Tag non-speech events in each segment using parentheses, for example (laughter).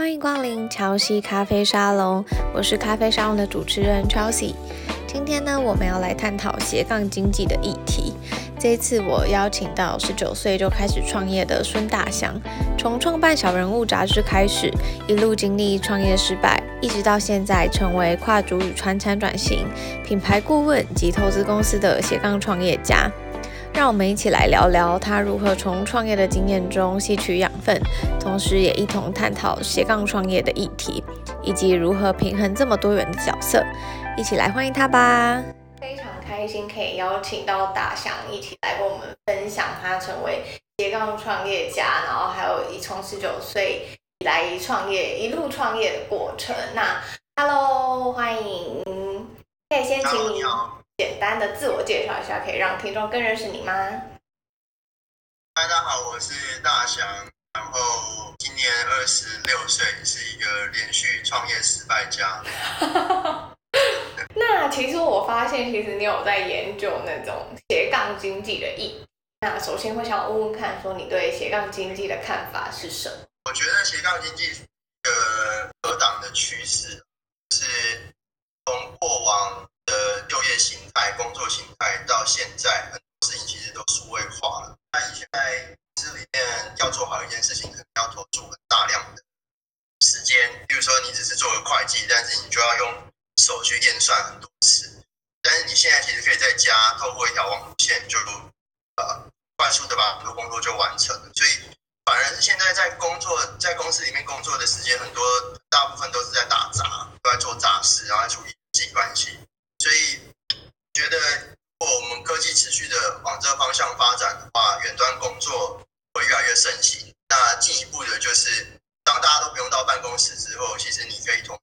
欢迎光临乔西咖啡沙龙，我是咖啡沙龙的主持人 Chelsea。今天呢，我们要来探讨斜杠经济的议题。这一次我邀请到十九岁就开始创业的孙大祥，从创办小人物杂志开始，一路经历创业失败，一直到现在成为跨族语传产转型、品牌顾问及投资公司的斜杠创业家。让我们一起来聊聊他如何从创业的经验中吸取养分，同时也一同探讨斜杠创业的议题，以及如何平衡这么多元的角色。一起来欢迎他吧！非常开心可以邀请到大象一起来跟我们分享他成为斜杠创业家，然后还有一从十九岁以来创业一路创业的过程。那 Hello，欢迎，可以先请你简单的自我介绍一下，可以让听众更认识你吗？大家好，我是大祥，然后今年二十六岁，是一个连续创业失败家。(laughs) 那其实我发现，其实你有在研究那种斜杠经济的意义。那首先会想问问看，说你对斜杠经济的看法是什么？我觉得斜杠经济是一个革党的趋势，是从过往的就业形态、工作形态到现在，很多事情其实都数位化了。那以前在公司里面要做好一件事情，可能要投注很大量的时间。比如说，你只是做个会计，但是你就要用手去验算很多次。但是你现在其实可以在家透过一条网线，就呃快速的把很多工作就完成了。所以反而是现在在工作，在公司里面工作的时间很多，大部分都是在打杂，都在做杂事，然后处理人际关系。所以觉得，如果我们科技持续的往这个方向发展的话，远端工作会越来越盛行。那进一步的就是，当大家都不用到办公室之后，其实你可以从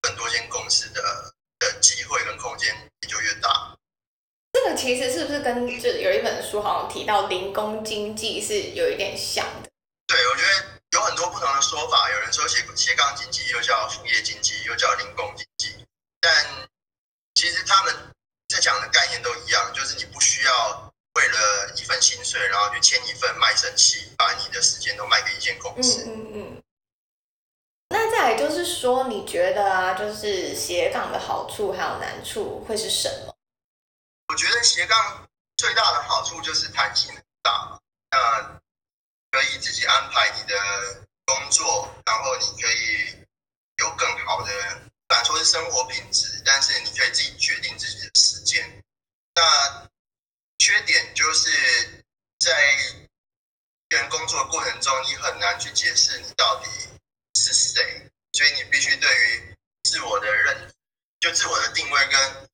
更多间公司的的机会跟空间也就越大。这个其实是不是跟就有一本书好像提到零工经济是有一点像的？对，我觉得有很多不同的说法。有人说斜斜杠经济又叫副业经济，又叫零工经济，但其实他们在讲的概念都一样，就是你不需要为了一份薪水，然后去签一份卖身契，把你的时间都卖给一间公司。嗯嗯嗯。那再来就是说，你觉得啊，就是斜杠的好处还有难处会是什么？我觉得斜杠最大的好处就是弹性很大，那可以自己安排你的工作，然后你可以有更好的。敢说是生活品质，但是你可以自己决定自己的时间。那缺点就是在个人工作的过程中，你很难去解释你到底是谁，所以你必须对于自我的认，就自我的定位跟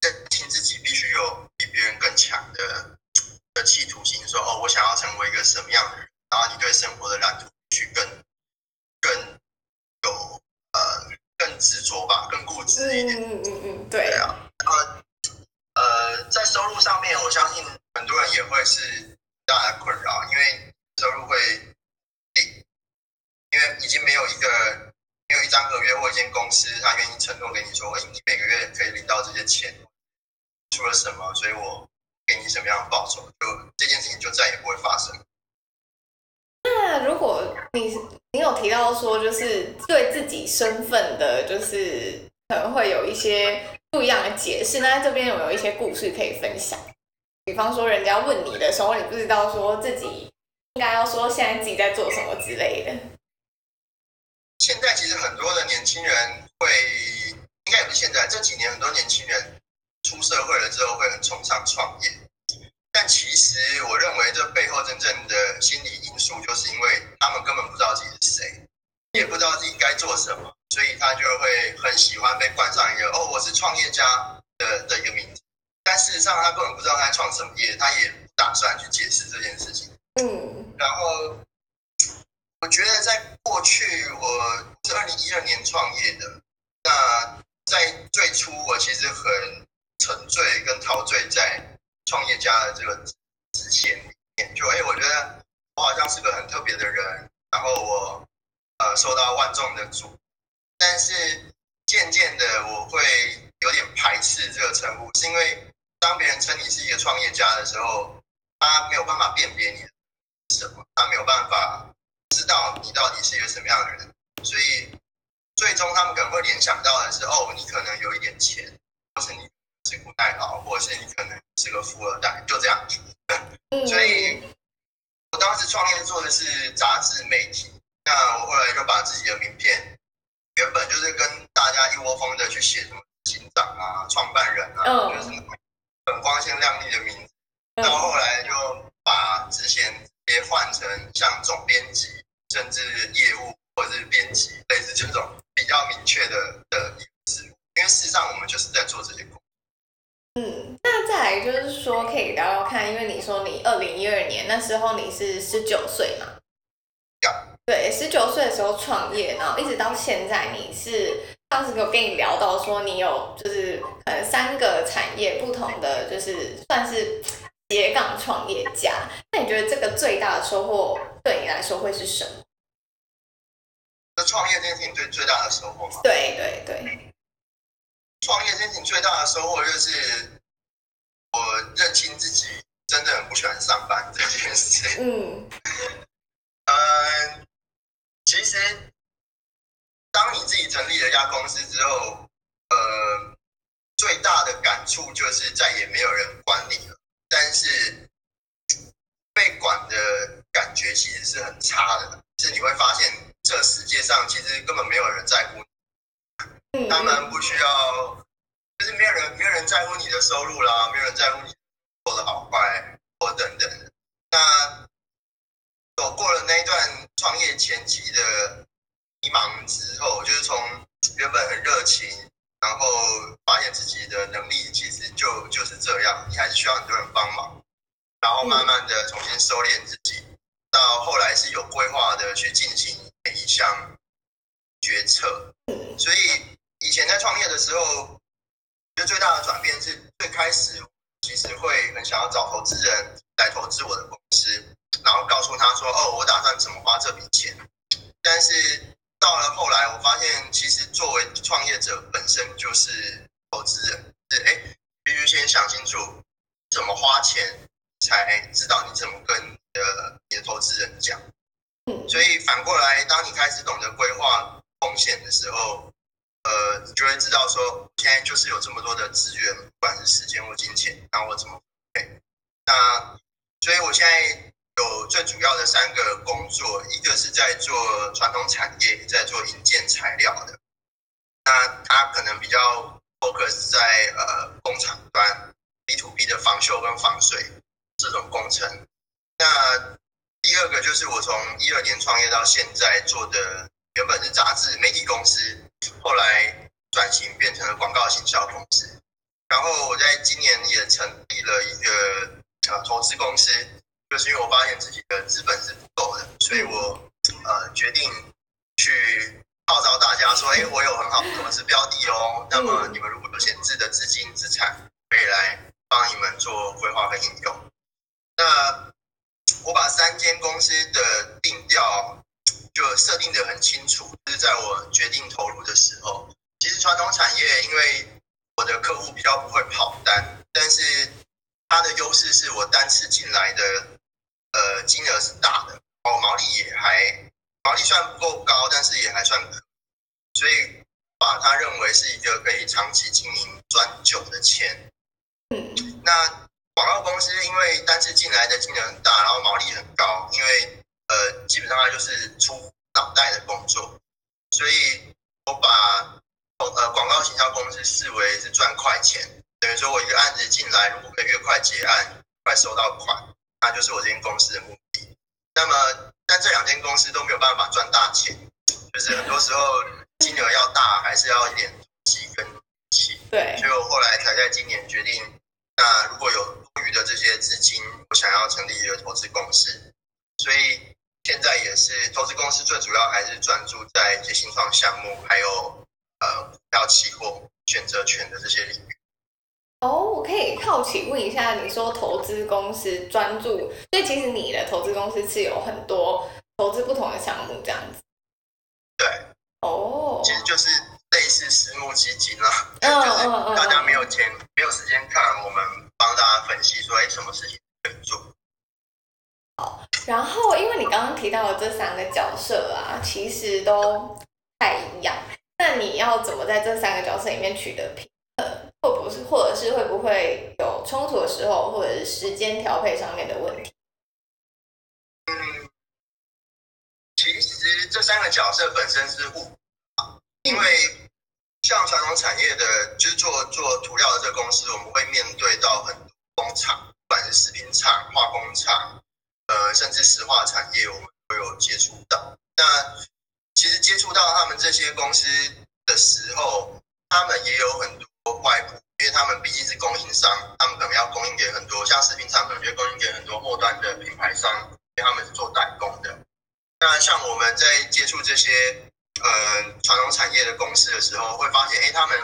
认清自己，必须有比别人更强的的企图心。说哦，我想要成为一个什么样的人，然后你对生活的蓝图必须更更有呃。更执着吧，更固执一点。嗯嗯嗯对啊。然后，呃，在收入上面，我相信很多人也会是大的困扰，因为收入会定，因为已经没有一个没有一张合约或一间公司，他愿意承诺给你说，哎，你每个月可以领到这些钱，出了什么，所以我给你什么样的报酬，就这件事情就再也不会发生。那如果你你有提到说，就是对自己身份的，就是可能会有一些不一样的解释，那这边有没有一些故事可以分享？比方说，人家问你的时候，你不知道说自己应该要说现在自己在做什么之类的。现在其实很多的年轻人会，应该也不是现在，这几年很多年轻人出社会了之后会很崇尚创业。但其实，我认为这背后真正的心理因素，就是因为他们根本不知道自己是谁，知道自己该做什么，所以他就会很喜欢被冠上一个“哦，我是创业家”的的一个名字。但事实上，他根本不知道他在创什么业，他也不打算去解释这件事情。嗯，然后我觉得在过去，我是二零一二年创业的。那在最初，我其实很沉醉跟陶醉在。创业家的这个之前就哎，我觉得我好像是个很特别的人，然后我呃受到万众的瞩目，但是渐渐的我会有点排斥这个称呼，是因为当别人称你是一个创业家的时候，他没有办法辨别你是什么，他没有办法知道你到底是一个什么样的人，所以最终他们可能会联想到的是，哦，你可能有一点钱，或是你是古代佬，或是你可能是个富二代，就这样。所以，我当时创业做的是杂志媒体。那我后来就把自己的名片，原本就是跟大家一窝蜂的去写什么执行长啊、创办人啊，就是很光鲜亮丽的名字。那我后来就把之前直接换成像总编辑，甚至业务或者是编辑，类似这种比较明确的的一个职务。因为事实上我们就是在做这些工作。嗯，那再来就是说，可以聊聊看，因为你说你二零一二年那时候你是十九岁嘛？对，十九岁的时候创业，然后一直到现在，你是当时有跟你聊到说，你有就是可能三个产业不同的，就是算是斜杠创业家。那你觉得这个最大的收获对你来说会是什么？那创业这件事情最最大的收获吗？对对对，创业这件事情最大的收获就是我认清自己真的很不喜欢上班这件事。嗯 (laughs) 嗯。其实，当你自己成立了一家公司之后，呃，最大的感触就是再也没有人管你了。但是，被管的感觉其实是很差的，是你会发现这世界上其实根本没有人在乎你，他们不需要，就是没有人没有人在乎你的收入啦，没有人在乎你做的好坏或等等。那走过了那一段创业前期的迷茫之后，就是从原本很热情，然后发现自己的能力其实就就是这样，你还是需要很多人帮忙，然后慢慢的重新收敛自己，到后来是有规划的去进行每一项决策。所以以前在创业的时候，就最大的转变是最开始其实会很想要找投资人来投资我的公司。然后告诉他说：“哦，我打算怎么花这笔钱。”但是到了后来，我发现其实作为创业者本身就是投资人，是哎，必须先想清楚怎么花钱，才知道你怎么跟你的你的投资人讲。所以反过来，当你开始懂得规划风险的时候，呃，你就会知道说，现在就是有这么多的资源，不管是时间或金钱，然后我怎么配。那所以我现在。有最主要的三个工作，一个是在做传统产业，在做营建材料的，那它可能比较 focus 在呃工厂端 B to B 的防锈跟防水这种工程。那第二个就是我从一二年创业到现在做的，原本是杂志媒体公司，后来转型变成了广告行销公司。然后我在今年也成立了一个呃投资公司。就是因为我发现自己的资本是不够的，所以我呃决定去号召大家说：“哎，我有很好的投资标的哦，那么你们如果有闲置的资金资产，可以来帮你们做规划和应用。”那我把三间公司的定调就设定得很清楚，就是在我决定投入的时候，其实传统产业因为我的客户比较不会跑单，但是它的优势是我单次进来的。呃，金额是大的，哦，毛利也还，毛利算不够高，但是也还算可，所以把它认为是一个可以长期经营赚久的钱。嗯，那广告公司因为单次进来的金额很大，然后毛利很高，因为呃，基本上它就是出脑袋的工作，所以我把呃广告行销公司视为是赚快钱，等于说我一个案子进来，如果可以越快结案，快收到款。那就是我这间公司的目的。那么，但这两间公司都没有办法赚大钱，就是很多时候金额要大，还是要一点投机跟运气。对。所以我后来才在今年决定，那如果有多余的这些资金，我想要成立一个投资公司。所以现在也是投资公司，最主要还是专注在一些新创项目，还有呃股票期货、选择权的这些领域。哦，我可以好奇问一下，你说投资公司专注，所以其实你的投资公司是有很多投资不同的项目这样子。对，哦，其实就是类似私募基金啦，嗯，就是大家没有钱、嗯、没有时间看，我们帮大家分析说，哎，什么事情可以做。好，然后因为你刚刚提到的这三个角色啊，其实都不太一样。那你要怎么在这三个角色里面取得平或？不是，或者是会不会有冲突的时候，或者是时间调配上面的问题？嗯，其实这三个角色本身是互补，因为。像传统产业的，就是做做涂料的这个公司，我们会面对到很多工厂，不管是食品厂、化工厂，呃，甚至石化产业，我们都有接触到。那其实接触到他们这些公司的时候，他们也有很多外部，因为他们毕竟是供应商，他们可能要供应给很多，像食品厂可能就供应给很多末端的品牌商，因为他们是做代工的。那像我们在接触这些。呃，传统产业的公司的时候，会发现，哎，他们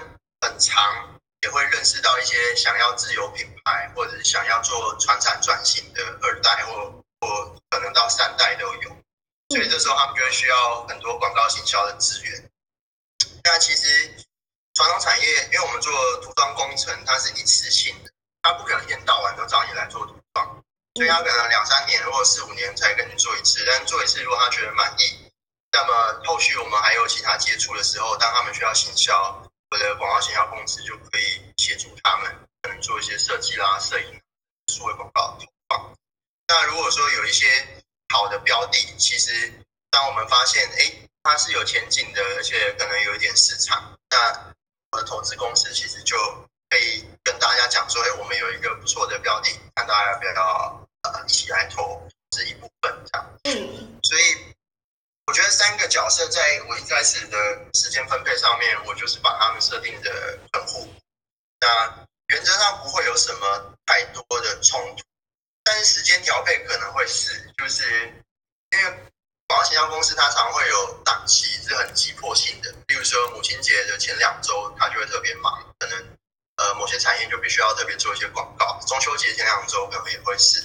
很长也会认识到一些想要自有品牌，或者是想要做传产转型的二代，或或可能到三代都有。所以这时候他们就会需要很多广告行销的资源。那其实传统产业，因为我们做涂装工程，它是一次性的，它不可能一天到晚都找你来做涂装，所以他可能两三年或四五年才跟你做一次。但做一次，如果他觉得满意。那么后续我们还有其他接触的时候，当他们需要行销，或者广告行销公司就可以协助他们，可能做一些设计啦、摄影、数位广告投放。那如果说有一些好的标的，其实当我们发现，哎，它是有前景的，而且可能有一点市场，那我的投资公司其实就可以跟大家讲说，哎，我们有一个不错的标的，看大家要不要呃一起来投资一部分这样。嗯，所以。我觉得三个角色在我一开始的时间分配上面，我就是把他们设定的很互补。那原则上不会有什么太多的冲突，但是时间调配可能会是，就是因为广告形象公司它常会有档期是很急迫性的，例如说母亲节的前两周，它就会特别忙，可能呃某些产业就必须要特别做一些广告。中秋节前两周可能也会是。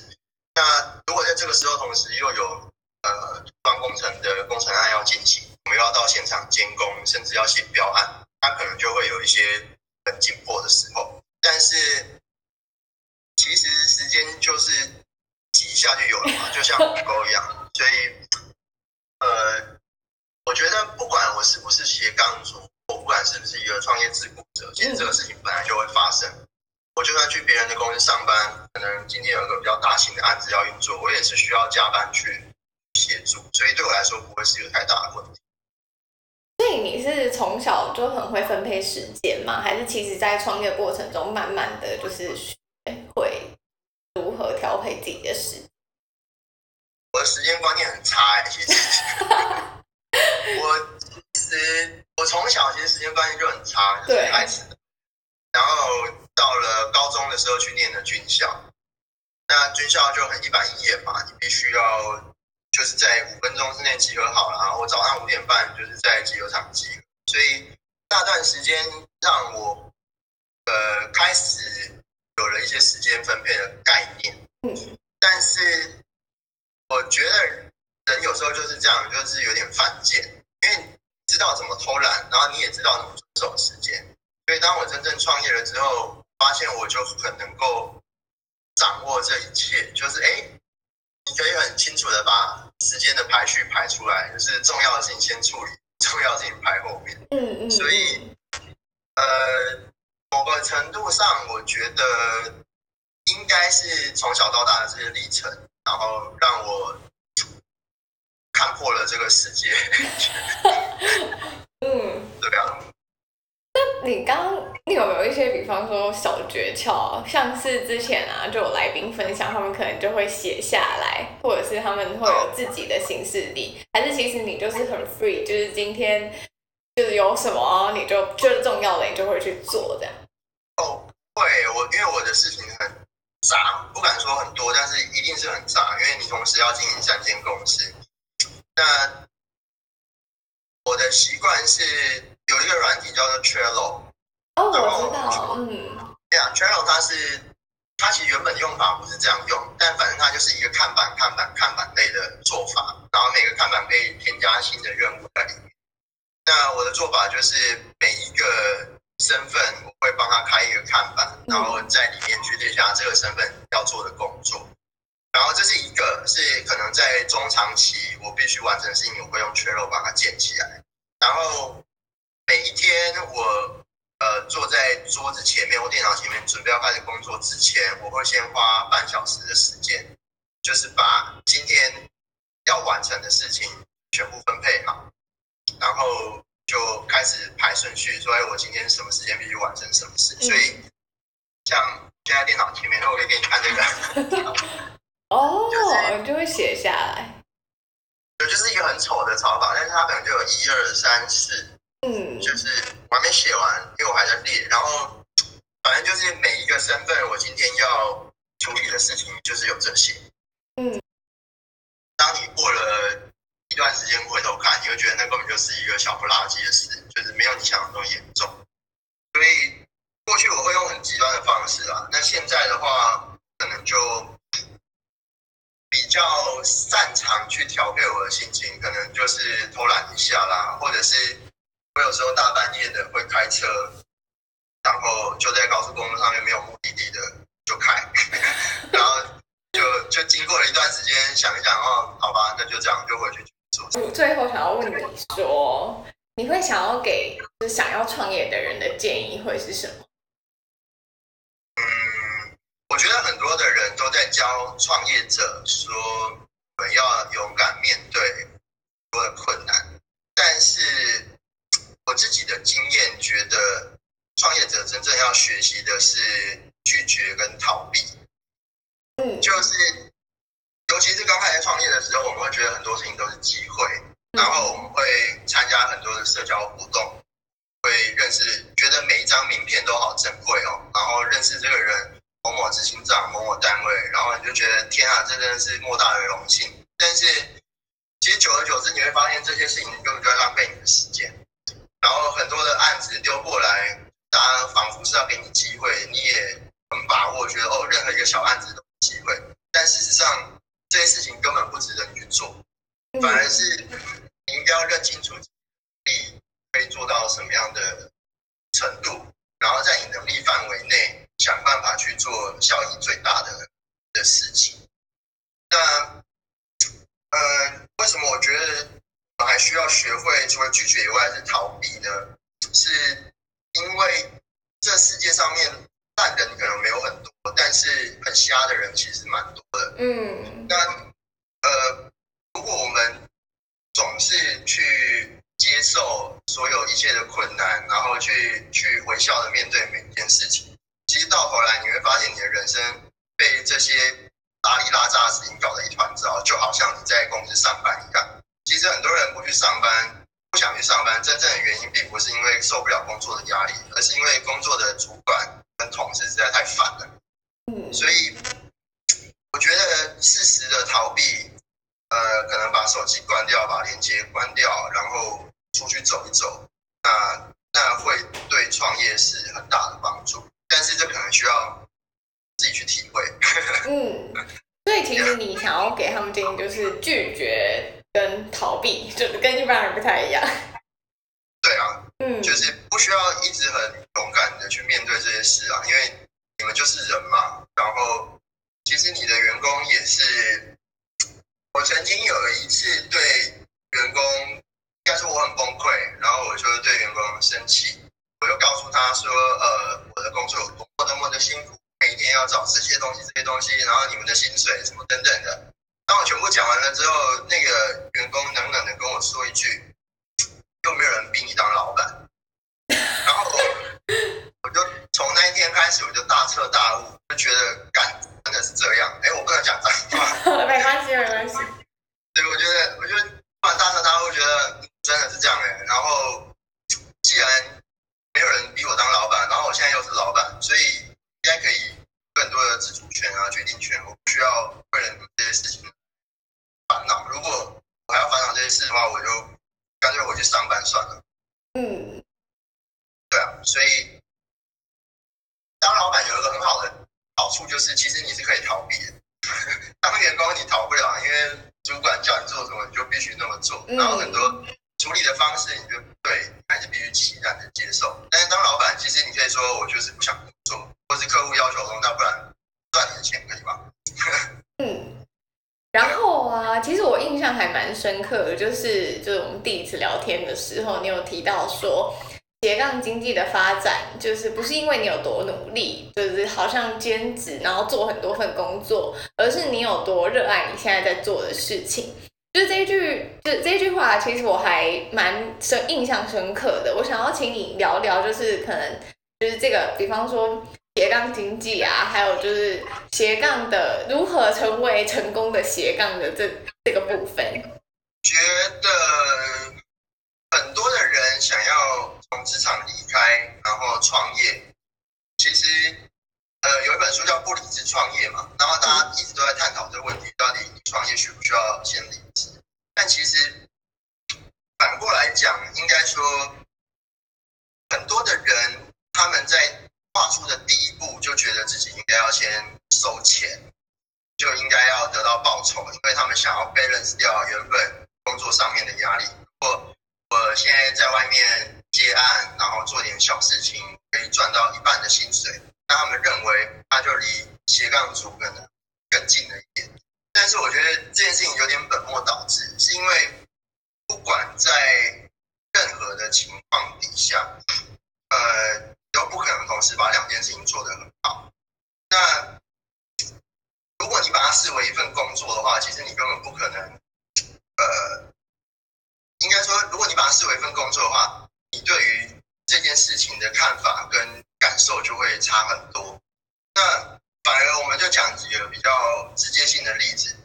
那如果在这个时候同时又有呃，涂装工程的工程案要进行，我们又要到现场监工，甚至要写标案，它可能就会有一些很紧迫的时候。但是其实时间就是挤一下就有了嘛，就像狗狗一样。所以，呃，我觉得不管我是不是斜杠族，我不管是不是一个创业自雇者，其实这个事情本来就会发生。我就算去别人的公司上班，可能今天有个比较大型的案子要运作，我也是需要加班去。协助，所以对我来说不会是一个太大的问题。所以你是从小就很会分配时间吗？还是其实在创业过程中慢慢的就是学会如何调配自己的时间？我的时间观念很差哎、欸，其实 (laughs) 我其实我从小其实时间观念就很差，就是爱迟的。然后到了高中的时候去念的军校，那军校就很一板一眼嘛，你必须要。就是在五分钟之内集合好了，然后我早上五点半就是在集合场集合，所以那段时间让我呃开始有了一些时间分配的概念。嗯，但是我觉得人有时候就是这样，就是有点犯贱，因为你知道怎么偷懒，然后你也知道怎么遵守时间，所以当我真正创业了之后，发现我就很能够掌握这一切，就是哎。你可以很清楚的把时间的排序排出来，就是重要的事情先处理，重要的事情排后面。嗯嗯。所以，呃，某个程度上，我觉得应该是从小到大的这些历程，然后让我看破了这个世界。(laughs) 嗯，对啊。那你刚。你有没有一些，比方说小诀窍，像是之前啊，就有来宾分享，他们可能就会写下来，或者是他们会有自己的行事历，还是其实你就是很 free，就是今天就是有什么你就觉得重要的，你就会去做这样。哦，会，我因为我的事情很杂，不敢说很多，但是一定是很杂，因为你同时要经营三间公司。那我的习惯是有一个软体叫做 Trello。哦，我知道，嗯，对啊，Trello 它是，它其实原本用法不是这样用，但反正它就是一个看板、看板、看板类的做法，然后每个看板可以添加新的任务在里面。那我的做法就是每一个身份，我会帮他开一个看板，然后在里面去列下这个身份要做的工作。然后这是一个，是可能在中长期我必须完成的事情，我会用 Trello 把它建起来。然后每一天我呃坐在桌子前面或电脑前面准备要开始工作之前，我会先花半小时的时间，就是把今天要完成的事情全部分配好，然后就开始排顺序，说哎，我今天什么时间必须完成什么事。所以像现在电脑前面，我可以给你看这个。(laughs) 哦，就会写下来。对，就是一个很丑的草稿，但是它可能就有一二三四，嗯，就是我还没写完，因为我还在列。然后反正就是每一个身份，我今天要处理的事情就是有这些。嗯，当你过了一段时间回头看，你会觉得那根本就是一个小不拉几的事，就是没有你想的那么严重。所以过去我会用很极端的方式啊，那现在的话可能就。比较擅长去调配我的心情，可能就是偷懒一下啦，或者是我有时候大半夜的会开车，然后就在高速公路上面没有目的地的就开，(laughs) 然后就就经过了一段时间想一想哦，好吧，那就这样就回去做。我最后想要问你说，你会想要给就是想要创业的人的建议会是什么？嗯我觉得很多的教创业者说，我们要勇敢面对很多的困难。但是我自己的经验觉得，创业者真正要学习的是拒绝跟逃避。嗯，就是尤其是刚开始创业的时候，我们会觉得很多事情都是机会，然后我们会参加很多的社交活动，会认识，觉得每一张名片都好珍贵哦，然后认识这个人。某某执行长、某某单位，然后你就觉得天啊，这真的是莫大的荣幸。但是其实久而久之，你会发现这些事情根本就在浪费你的时间。然后很多的案子丢过来，大家仿佛是要给你机会，你也很把握，觉得哦，任何一个小案子都有机会。但事实上，这些事情根本不值得你去做，反而是你应该要认清楚自己可以做到什么样的程度，然后在你能力范围内。想办法去做效益最大的的事情。那，呃，为什么我觉得我还需要学会除了拒绝以外是逃避呢？是因为这世界上面烂人可能没有很多，但是很瞎的人其实蛮多的。嗯。那，呃，如果我们总是去接受所有一切的困难，然后去去微笑的面对每一件事情。其实到头来你会发现，你的人生被这些拉里拉杂的事情搞得一团糟，就好像你在公司上班一样。其实很多人不去上班，不想去上班，真正的原因并不是因为受不了工作的压力，而是因为工作的主管跟同事实在太烦了。嗯，所以我觉得适时的逃避，呃，可能把手机关掉，把连接关掉，然后出去走一走，那那会对创业是很大的帮助。但是这可能需要自己去体会。(laughs) 嗯，所以其实你想要给他们建议，就是拒绝跟逃避，就是跟一般人不太一样。对啊，嗯，就是不需要一直很勇敢的去面对这些事啊，因为你们就是人嘛。然后，其实你的员工也是。我曾经有一次对员工，应该说我很崩溃，然后我就对员工很生气。我又告诉他说，呃，我的工作有多么多么的辛苦，每天要找这些东西、这些东西，然后你们的薪水什么等等的。当我全部讲完了之后，那个员工冷冷的跟我说一句：“又没有人逼你当老板。”然后我就从那一天开始，我就大彻大悟，就觉得干真的是这样。哎，我不能讲脏话。(laughs) 没关系，没关系。对，我觉得，我觉得突然大彻大悟，觉得真的是这样哎。然后既然没有人逼我当老板，然后我现在又是老板，所以应该可以更多的自主权啊、决定权，我不需要为了这些事情烦恼。如果我还要烦恼这些事的话，我就干脆我去上班算了。嗯，对啊，所以当老板有一个很好的好处，就是其实你是可以逃避的。当员工你逃不了，因为主管叫你做什么，你就必须那么做。然后很多处理的方式，你就对。还是必须起然的接受，但是当老板，其实你可以说，我就是不想工作，或是客户要求说，那不然赚你的钱可以吗？嗯，然后啊，其实我印象还蛮深刻的，就是就是我们第一次聊天的时候，你有提到说，斜杠经济的发展，就是不是因为你有多努力，就是好像兼职然后做很多份工作，而是你有多热爱你现在在做的事情。就这一句，就这一句话，其实我还蛮深印象深刻的。我想要请你聊聊，就是可能就是这个，比方说斜杠经济啊，还有就是斜杠的如何成为成功的斜杠的这这个部分。觉得很多的人想要。从职场离开，然后创业。其实，呃，有一本书叫《不理智创业》嘛，然后大家一直都在探讨这个问题：到底你创业需不需要先理智？但其实反过来讲，应该说，很多的人他们在跨出的第一步，就觉得自己应该要先收钱，就应该要得到报酬，因为他们想要 balance 掉原本工作上面的压力。我我现在在外面。接案，然后做点小事情，可以赚到一半的薪水。那他们认为，他就离斜杠族可能更近了一点。但是我觉得这件事情有点本末倒置，是因为不管在任何的情况底下，呃，都不可能同时把两件事情做得很好。那如果你把它视为一份工作的话，其实你根本不可能，呃，应该说，如果你把它视为一份工作的话，你对于这件事情的看法跟感受就会差很多。那反而我们就讲几个比较直接性的例子。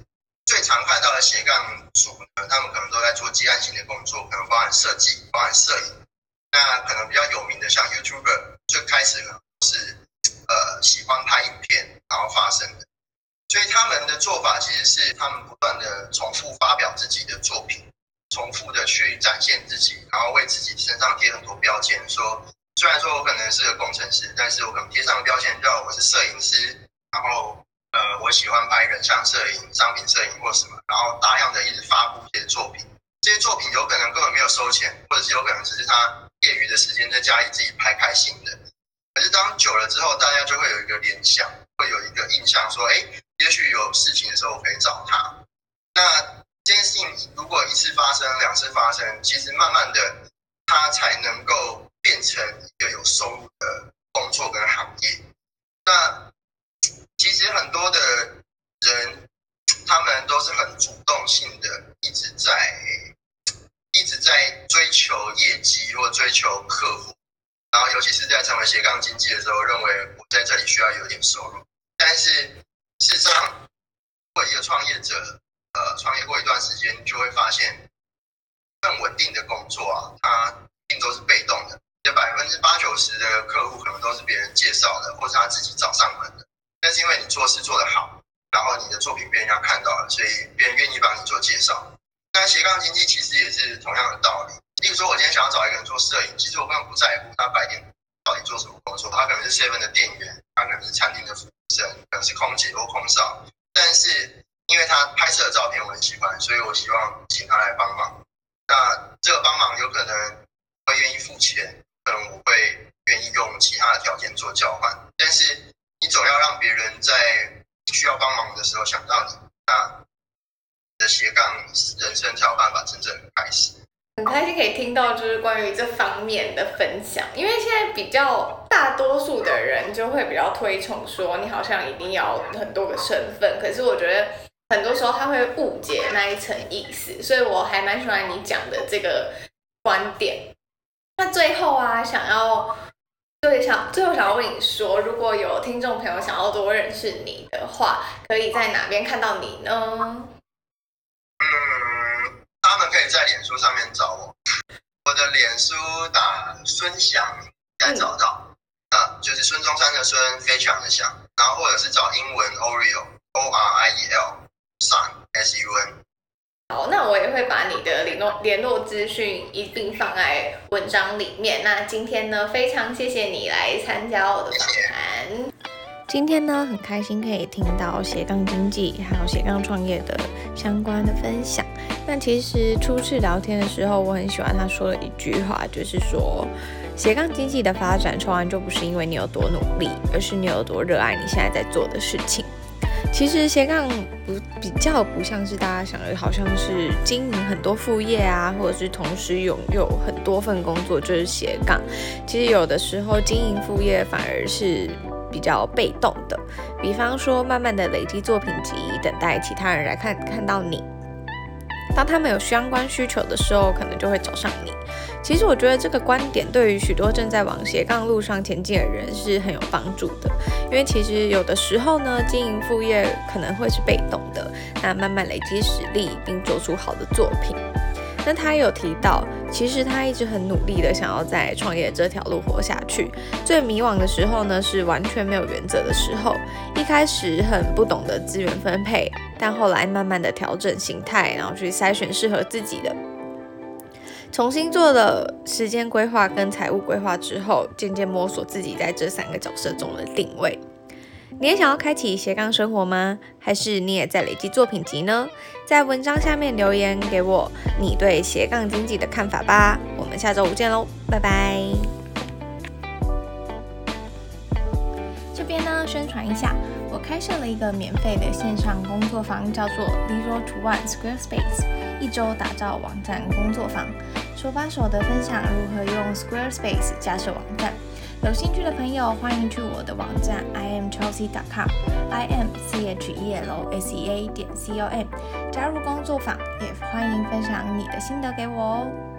最常看到的斜杠族呢，他们可能都在做接案型的工作，可能包含设计、包含摄影。那可能比较有名的像 YouTuber，最开始呢是呃喜欢拍影片然后发生的。所以他们的做法其实是他们不断的重复发表自己的作品。重复的去展现自己，然后为自己身上贴很多标签，说虽然说我可能是个工程师，但是我可能贴上标签叫我是摄影师，然后呃我喜欢拍人像摄影、商品摄影或什么，然后大量的一直发布这些作品，这些作品有可能根本没有收钱，或者是有可能只是他业余的时间在家里自己拍开心的。可是当久了之后，大家就会有一个联想，会有一个印象，说哎，也许有事情的时候我可以找他。那。这件事情如果一次发生、两次发生，其实慢慢的，他才能够变成一个有收入的工作跟行业。那其实很多的人，他们都是很主动性的，一直在一直在追求业绩或追求客户，然后尤其是在成为斜杠经济的时候，认为我在这里需要有点收入。但是事实上，作为一个创业者。呃，创业过一段时间，就会发现更稳定的工作啊，它一定都是被动的。有百分之八九十的客户可能都是别人介绍的，或是他自己找上门的。但是因为你做事做得好，然后你的作品被人家看到了，所以别人愿意帮你做介绍。那斜杠经济其实也是同样的道理。例如说，我今天想要找一个人做摄影，其实我根本不在乎他白天到底做什么工作，他可能是 seven 的店员，他可能是餐厅的服务生，可能是空姐或空少，但是。因为他拍摄的照片我很喜欢，所以我希望请他来帮忙。那这个帮忙有可能会愿意付钱，可能我会愿意用其他的条件做交换。但是你总要让别人在需要帮忙的时候想到你，那的斜杠人生才有办法真正开始。很开心可以听到就是关于这方面的分享，因为现在比较大多数的人就会比较推崇说你好像一定要很多个身份，可是我觉得。很多时候他会误解那一层意思，所以我还蛮喜欢你讲的这个观点。那最后啊，想要对想最后想要问你说，如果有听众朋友想要多认识你的话，可以在哪边看到你呢？嗯，他们可以在脸书上面找我，我的脸书打孙祥应该找到，嗯、啊，就是孙中山的孙，飞翔的翔，然后或者是找英文 Oriel O R I E L。S U N。好，那我也会把你的联络联络资讯一并放在文章里面。那今天呢，非常谢谢你来参加我的访谈。今天呢，很开心可以听到斜杠经济还有斜杠创业的相关的分享。那其实初次聊天的时候，我很喜欢他说的一句话，就是说斜杠经济的发展从来就不是因为你有多努力，而是你有多热爱你现在在做的事情。其实斜杠不比较不像是大家想的，好像是经营很多副业啊，或者是同时拥有很多份工作就是斜杠。其实有的时候经营副业反而是比较被动的，比方说慢慢的累积作品集，等待其他人来看看到你。当他们有相关需求的时候，可能就会找上你。其实我觉得这个观点对于许多正在往斜杠路上前进的人是很有帮助的，因为其实有的时候呢，经营副业可能会是被动的，那慢慢累积实力并做出好的作品。那他有提到，其实他一直很努力的想要在创业这条路活下去。最迷惘的时候呢，是完全没有原则的时候。一开始很不懂得资源分配，但后来慢慢的调整心态，然后去筛选适合自己的。重新做了时间规划跟财务规划之后，渐渐摸索自己在这三个角色中的定位。你也想要开启斜杠生活吗？还是你也在累积作品集呢？在文章下面留言给我你对斜杠经济的看法吧。我们下周五见喽，拜拜。这边呢，宣传一下，我开设了一个免费的线上工作坊，叫做 Zero to One Squarespace，一周打造网站工作坊，手把手的分享如何用 Squarespace 架设网站。有兴趣的朋友，欢迎去我的网站 i am chelsea dot com，i m c h e l s e a 点 c o m，加入工作坊，也欢迎分享你的心得给我哦。